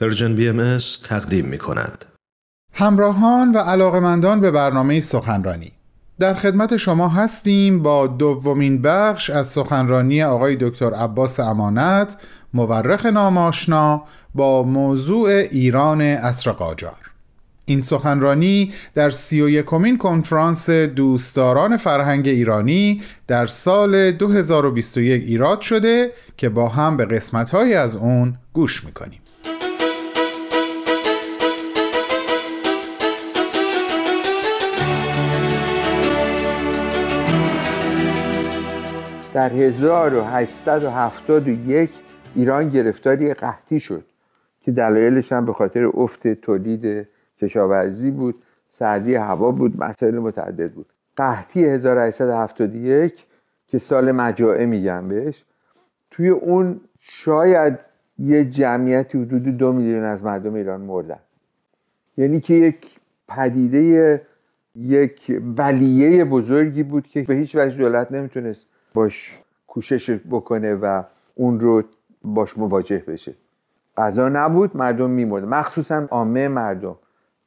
Persian BMS تقدیم می کند. همراهان و علاقمندان به برنامه سخنرانی. در خدمت شما هستیم با دومین بخش از سخنرانی آقای دکتر عباس امانت مورخ نام‌آشنا با موضوع ایران عصر قاجار این سخنرانی در سی و یکمین کنفرانس دوستداران فرهنگ ایرانی در سال 2021 ایراد شده که با هم به قسمت‌های از اون گوش می‌کنیم. در 1871 ایران گرفتاری قحطی شد که دلایلش هم به خاطر افت تولید کشاورزی بود سردی هوا بود مسائل متعدد بود. قحطی 1871 که سال مجاعه میگن بهش توی اون شاید یه جمعیتی حدود دو میلیون از مردم ایران مردن. یعنی که یک پدیده یک ولیه بزرگی بود که به هیچ وجه دولت نمی‌تونست باش کوشش بکنه و اون رو باش مواجه بشه. غذا نبود مردم میمرد مخصوصا عامه مردم.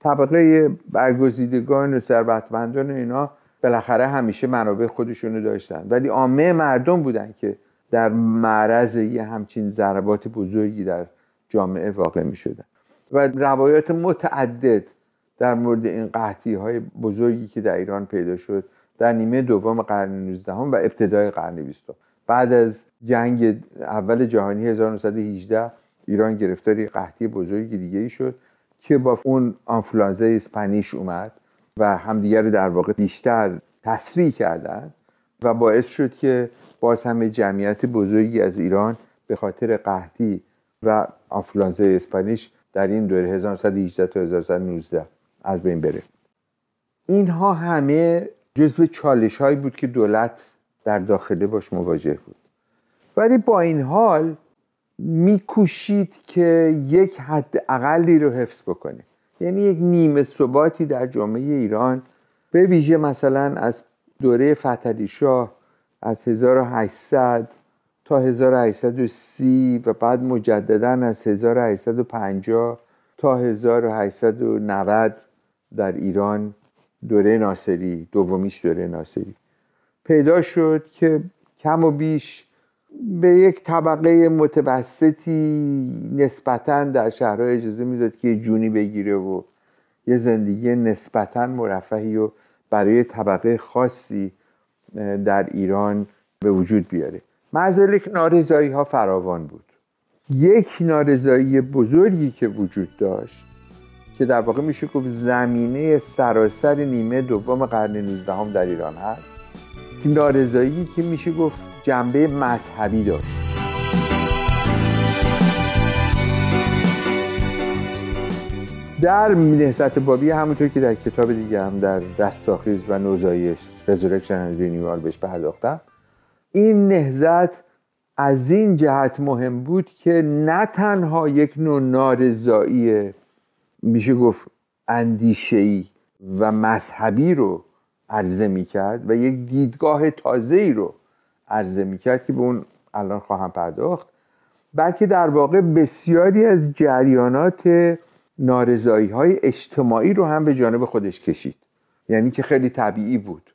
طبقه برگزیدگان و ثروتمندان و اینا بالاخره همیشه منابع خودشونو داشتن. ولی عامه مردم بودن که در معرض یه همچین ضربات بزرگی در جامعه واقع می شدن و روایات متعدد در مورد این قحطی های بزرگی که در ایران پیدا شد در نیمه دوم قرن 19 و ابتدای قرن 20 بعد از جنگ اول جهانی 1918 ایران گرفتاری قحطی بزرگی دیگه ای شد که با اون آنفلانزا اسپانیش اومد و همدیگر رو در واقع بیشتر تسریع کردن و باعث شد که باز همه جمعیت بزرگی از ایران به خاطر قحطی و آنفلانزا اسپانیش در این دوره 1918 تا 1919 از بین بره. اینها همه جزو چالش هایی بود که دولت در داخله باش مواجه بود. ولی با این حال میکوشید که یک حد اقلی رو حفظ بکنه. یعنی یک نیمه ثباتی در جامعه ایران به ویژه مثلا از دوره فتلی شاه از 1800 تا 1830 و بعد مجددا از 1850 تا 1890 در ایران دوره ناصری دومیش دوره ناصری. پیدا شد که کم و بیش به یک طبقه متوسطی نسبتا در شهرهای اجازه می‌داد که یه جونی بگیره و یه زندگی نسبتا مرفهی و برای طبقه خاصی در ایران به وجود بیاره. معذرک نارضایی ها فراوان بود. یک نارضایی بزرگی که وجود داشت که در واقع میشه گفت زمینه سراسر نیمه دوم قرن 19 در ایران هست. نارضایی که میشه گفت جنبه مذهبی داشت. در نهضت بابی همونطور که در کتاب دیگه هم در رستاخیز و نوزایش and Renewal بهش پرداختم این نهضت از این جهت مهم بود که نه تنها یک نوع نارضایی میشه گفت اندیشهی و مذهبی رو عرضه می‌کرد و یک دیدگاه تازه ای رو عرضه می‌کرد که به اون الان خواهم پرداخت. بلکه در واقع بسیاری از جریانات نارضایی های اجتماعی رو هم به جانب خودش کشید. یعنی که خیلی طبیعی بود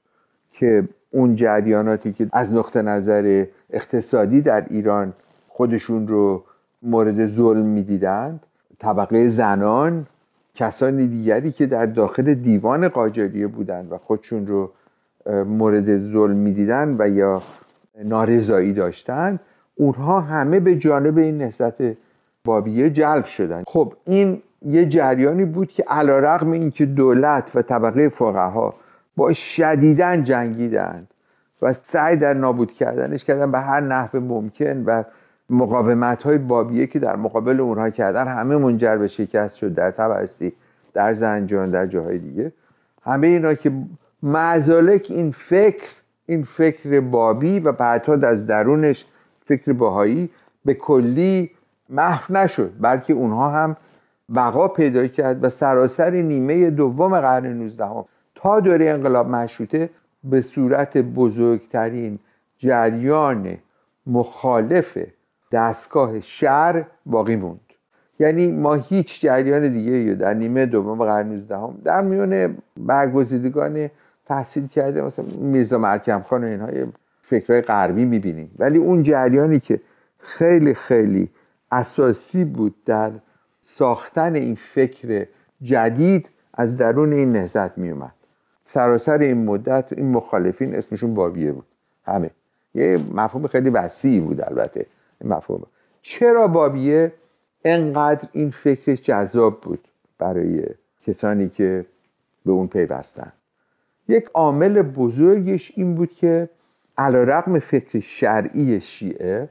که اون جریاناتی که از نقطه نظر اقتصادی در ایران خودشون رو مورد ظلم می‌دیدند طبقه زنان کسان دیگری که در داخل دیوان قاجاریه بودند و خودشون رو مورد ظلم می‌دیدن و یا نارضایی داشتند اونها همه به جانب این نهضت بابیه جلب شدن. خب این یه جریانی بود که علا رقم این که دولت و طبقه فقها با شدیدن جنگیدند و سعی در نابود کردنش کردن به هر نحو ممکن و مقاومت های بابیه که در مقابل اونها کردن همه منجر به شکست شد در تبرستی در زنجان در جاهای دیگه. همه اینا که معزالک این فکر این فکر بابی و بعدها از درونش فکر باهایی به کلی محو نشد بلکه اونها هم بقا پیدا کرد و سراسر نیمه دوم قرن 19 تا دوره انقلاب مشروطه به صورت بزرگترین جریان مخالف دستگاه شهر باقی موند. یعنی ما هیچ جریان دیگه یا در نیمه دوم قرن 19 هم در میان برگزیدگان تحصیل کرده مثلا میرزا مرکم خان و اینها فکرهای غربی می‌بینیم. ولی اون جریانی که خیلی خیلی اساسی بود در ساختن این فکر جدید از درون این نهزت میومد سراسر این مدت این مخالفین اسمشون بابیه بود. همه. یه مفهوم خیلی وسیعی بود البته. مفهوم. چرا بابیه انقدر این فکر جذاب بود برای کسانی که به اون پیوستن؟ یک عامل بزرگش این بود که علا رقم فکر شرعی شیعه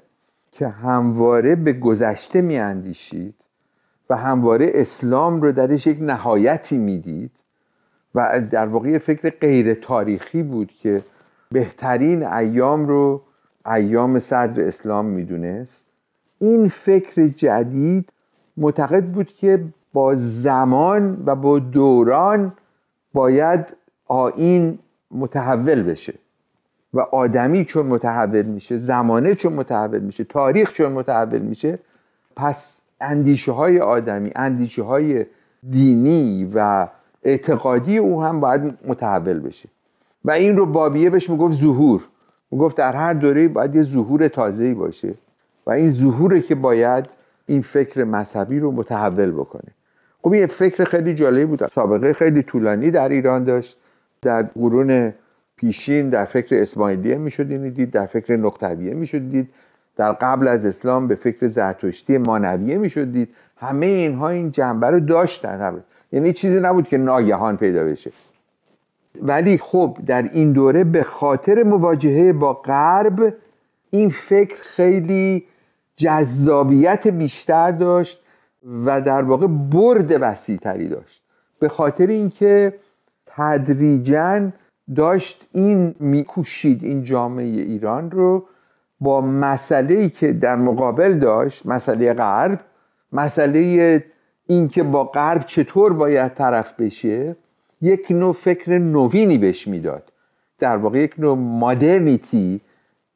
که همواره به گذشته میاندیشید و همواره اسلام رو درش یک نهایتی می‌دید و در واقع فکر غیر تاریخی بود که بهترین ایام رو ایام صدر اسلام می‌دونست. این فکر جدید معتقد بود که با زمان و با دوران باید آین متحول بشه و آدمی چون متحول میشه زمانه چون متحول میشه تاریخ چون متحول میشه پس اندیشه های آدمی اندیشه های دینی و اعتقادی او هم باید متحول بشه. و این رو بابیه بهش می‌گفت ظهور. می‌گفت در هر دوره باید یه ظهور تازه‌ای باشه و این ظهوره که باید این فکر مذهبی رو متحول بکنه. خب این فکر خیلی جالبی بود. سابقه خیلی طولانی در ایران داشت. در قرون پیشین در فکر اسماعیلیه می‌شد دید در فکر نقطویه می‌شد دید. در قبل از اسلام به فکر زرتشتی مانویه می‌شد دید. همه اینها این جنبه رو داشتن. یعنی چیزی نبود که ناگهان پیدا بشه. ولی خب در این دوره به خاطر مواجهه با غرب این فکر خیلی جذابیت بیشتر داشت و در واقع برد وسیعتری داشت. به خاطر اینکه تدریجا داشت این میکوشید این جامعه ایران رو با مسئله که در مقابل داشت مسئله غرب مسئله اینکه با غرب چطور باید طرف بشه یک نوع فکر نوینی بهش می‌داد. در واقع یک نوع مادرنیتی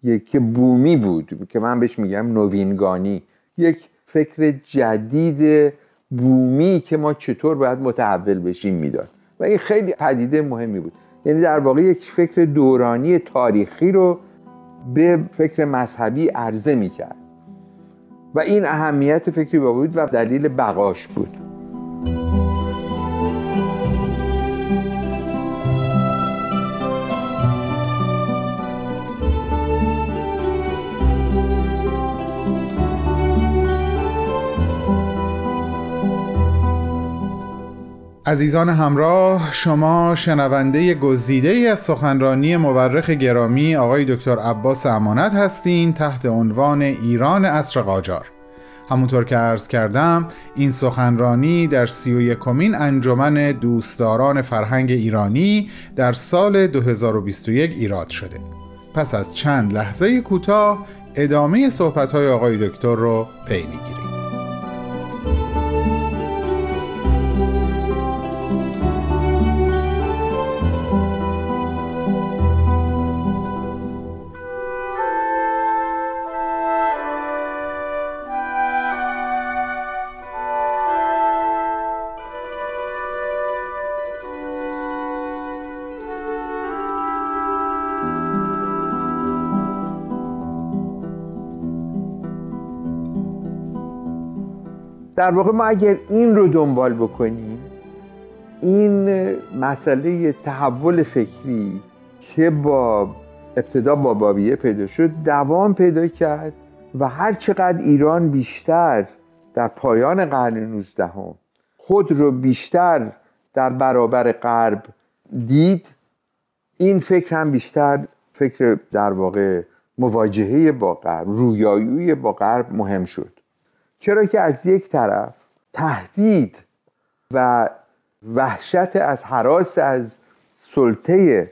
یک بومی بود که من بهش میگم نوینگانی. یک فکر جدید بومی که ما چطور باید متحول بشیم می‌داد. و این خیلی پدیده مهمی بود. یعنی در واقع یک فکر دورانی تاریخی رو به فکر مذهبی عرضه می‌کرد. و این اهمیت فکری با بود و دلیل بقاش بود. عزیزان همراه شما شنونده گزیده ای از سخنرانی مورخ گرامی آقای دکتر عباس امانت هستین تحت عنوان ایران اصر قاجار. همونطور که عرض کردم این سخنرانی در سی و یکمین انجمن دوستداران فرهنگ ایرانی در سال 2021 ایراد شده. پس از چند لحظه کوتاه ادامه صحبت های آقای دکتر رو پی می‌گیریم. در واقع ما اگر این رو دنبال بکنیم این مسئله تحول فکری که با ابتدا با بابیه پیدا شد دوام پیدا کرد و هر چقدر ایران بیشتر در پایان قرن 19 هم خود رو بیشتر در برابر غرب دید این فکر هم بیشتر فکر در واقع مواجهه با غرب رویایی با غرب مهم شد. چرا که از یک طرف تهدید و وحشت از حراس از سلطه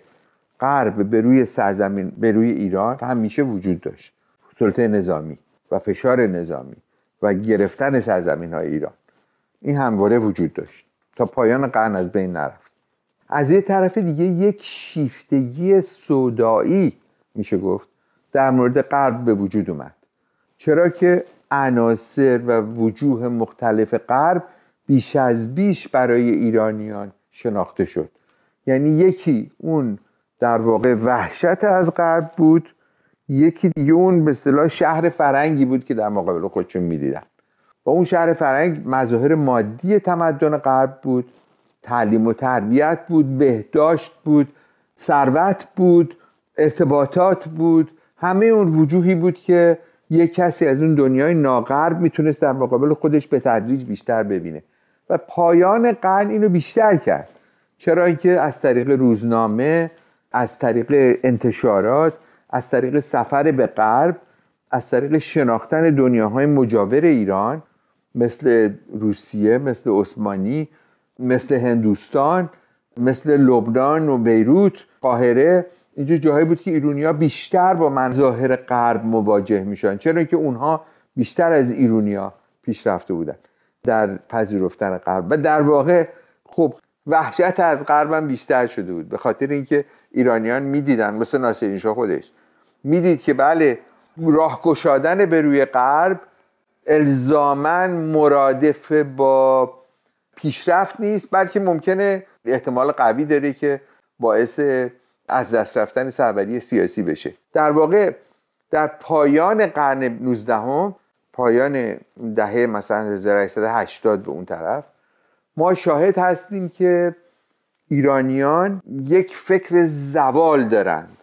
غرب به روی سرزمین به روی ایران همیشه وجود داشت. سلطه نظامی و فشار نظامی و گرفتن سرزمین های ایران. این همواره وجود داشت تا پایان قرن از بین نرفت. از یه طرف دیگه یک شیفتگی سودایی میشه گفت در مورد غرب به وجود اومد. چرا که عناصر و وجوه مختلف غرب بیش از بیش برای ایرانیان شناخته شد. یعنی یکی اون در واقع وحشت از غرب بود یکی دیگه اون به اصطلاح شهر فرنگی بود که در مقابل خودشون می‌دیدن. و اون شهر فرنگ مظاهر مادی تمدن غرب بود تعلیم و تربیت بود بهداشت بود ثروت بود ارتباطات بود همه اون وجوهی بود که یک کسی از اون دنیای ناغرب می‌تونست در مقابل خودش به تدریج بیشتر ببینه. و پایان قرن اینو بیشتر کرد. چرا اینکه از طریق روزنامه از طریق انتشارات از طریق سفر به غرب از طریق شناختن دنیاهای مجاور ایران مثل روسیه مثل عثمانی مثل هندوستان مثل لبنان و بیروت قاهره اینجا جاهایی بود که ایرونیا بیشتر با منظاهر غرب مواجه میشن چرا که اونها بیشتر از ایرونیا پیشرفته بودن در پذیرفتن غرب. و در واقع خب وحشت از غرب بیشتر شده بود به خاطر اینکه ایرانیان می‌دیدن مثل ناصرین شاه خودش می‌دید که بله راه گشادن به روی غرب الزاما مرادف با پیشرفت نیست بلکه ممکنه احتمال قوی داره که باعث از دست رفتن سروری سیاسی بشه. در واقع در پایان قرن 19 هم پایان دهه مثلا 1880 به اون طرف ما شاهد هستیم که ایرانیان یک فکر زوال دارند.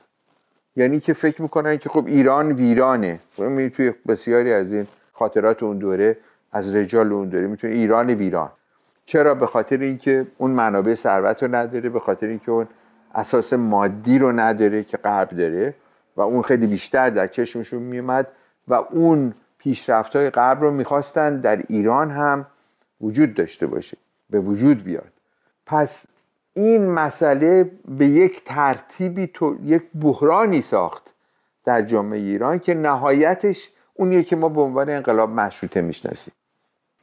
یعنی که فکر می‌کنن که خب ایران ویرانه. خب توی بسیاری از این خاطرات اون دوره از رجال اون دوره می‌تونه ایران ویران. چرا؟ به خاطر اینکه اون منابع ثروت رو نداره به خاطر اینکه اون اساس مادی رو نداره که غرب داره و اون خیلی بیشتر در چشمشون میومد و اون پیشرفت های غرب رو می‌خواستن در ایران هم وجود داشته باشه به وجود بیاد. پس این مسئله به یک ترتیبی تو یک بحرانی ساخت در جامعه ایران که نهایتش اونیه که ما به عنوان انقلاب مشروطه می‌شناسیم.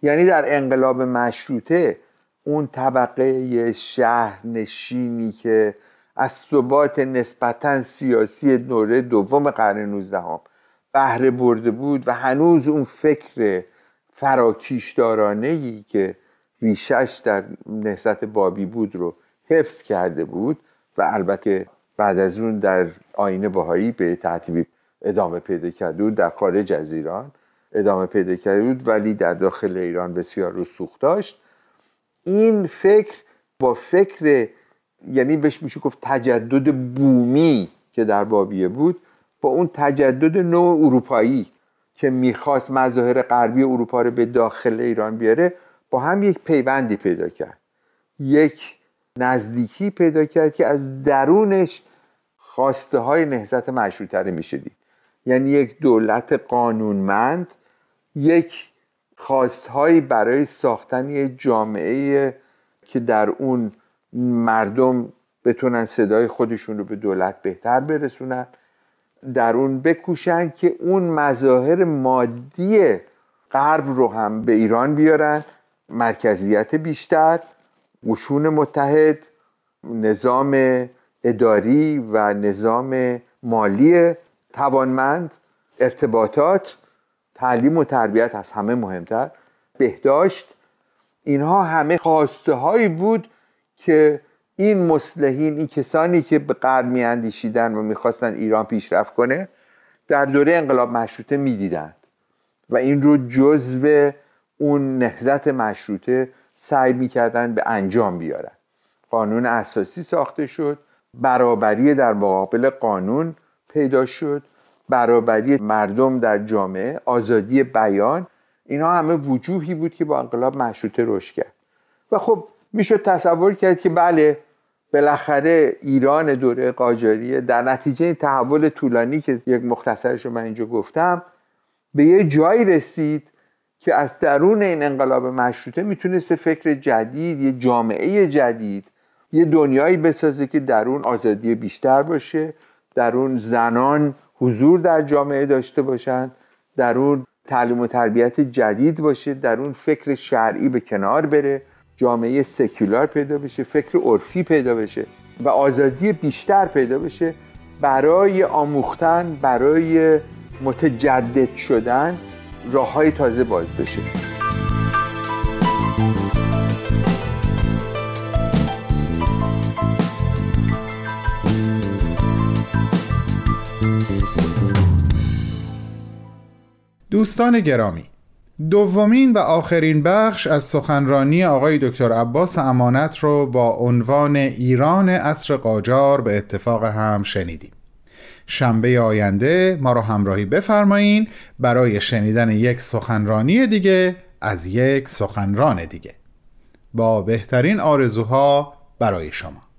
یعنی در انقلاب مشروطه اون طبقه شهرنشینی که از ثبات نسبتا سیاسی دوره دوم قرن 19 هم بهره برده بود و هنوز اون فکر فراکیشدارانه ای که ریشش در نهضت بابی بود رو حفظ کرده بود و البته بعد از اون در آینه باهایی به ترتیبی ادامه پیدا کرده بود در خارج از ایران ادامه پیدا کرده بود ولی در داخل ایران بسیار رسوخ داشت. این فکر با فکر یعنی بهش میشه گفت تجدد بومی که در بابیه بود با اون تجدد نوع اروپایی که می‌خواست مظاهر غربی اروپا رو به داخل ایران بیاره با هم یک پیوندی پیدا کرد. یک نزدیکی پیدا کرد که از درونش خواسته های نهزت مشروطه رو میشه دید. یعنی یک دولت قانونمند یک خواستهایی برای ساختن یک جامعه که در اون مردم بتونن صدای خودشون رو به دولت بهتر برسونن. در اون بکوشن که اون مظاهر مادی غرب رو هم به ایران بیارن مرکزیت بیشتر قشون متحد نظام اداری و نظام مالی توانمند ارتباطات تعلیم و تربیت از همه مهمتر. بهداشت اینها همه خواسته هایی بود که این مسلحین این کسانی که به غرب میاندیشیدن و می‌خواستن ایران پیشرفت کنه در دوره انقلاب مشروطه می‌دیدند. و این رو جزو اون نهزت مشروطه سعی می‌کردن به انجام بیارن. قانون اساسی ساخته شد برابری در مقابل قانون پیدا شد برابری مردم در جامعه آزادی بیان. اینا همه وجوهی بود که با انقلاب مشروطه رشد کرد. و خب می‌شد تصور کرد که بله بالاخره ایران دوره قاجاریه در نتیجه این تحول طولانی که یک مختصرش رو من اینجا گفتم به یه جایی رسید که از درون این انقلاب مشروطه می‌تونست فکر جدید یه جامعه جدید یه دنیایی بسازه که در اون آزادی بیشتر باشه در اون زنان حضور در جامعه داشته باشند در اون تعلیم و تربیت جدید باشه در اون فکر شرعی به کنار بره. جامعه سکولار پیدا بشه فکر عرفی پیدا بشه و آزادی بیشتر پیدا بشه برای آموختن برای متجدد شدن راه های تازه باز بشه. دوستان گرامی دومین و آخرین بخش از سخنرانی آقای دکتر عباس امانت رو با عنوان ایران عصر قاجار به اتفاق هم شنیدیم. شنبه آینده ما رو همراهی بفرمایین. برای شنیدن یک سخنرانی دیگه از یک سخنران دیگه. با بهترین آرزوها برای شما.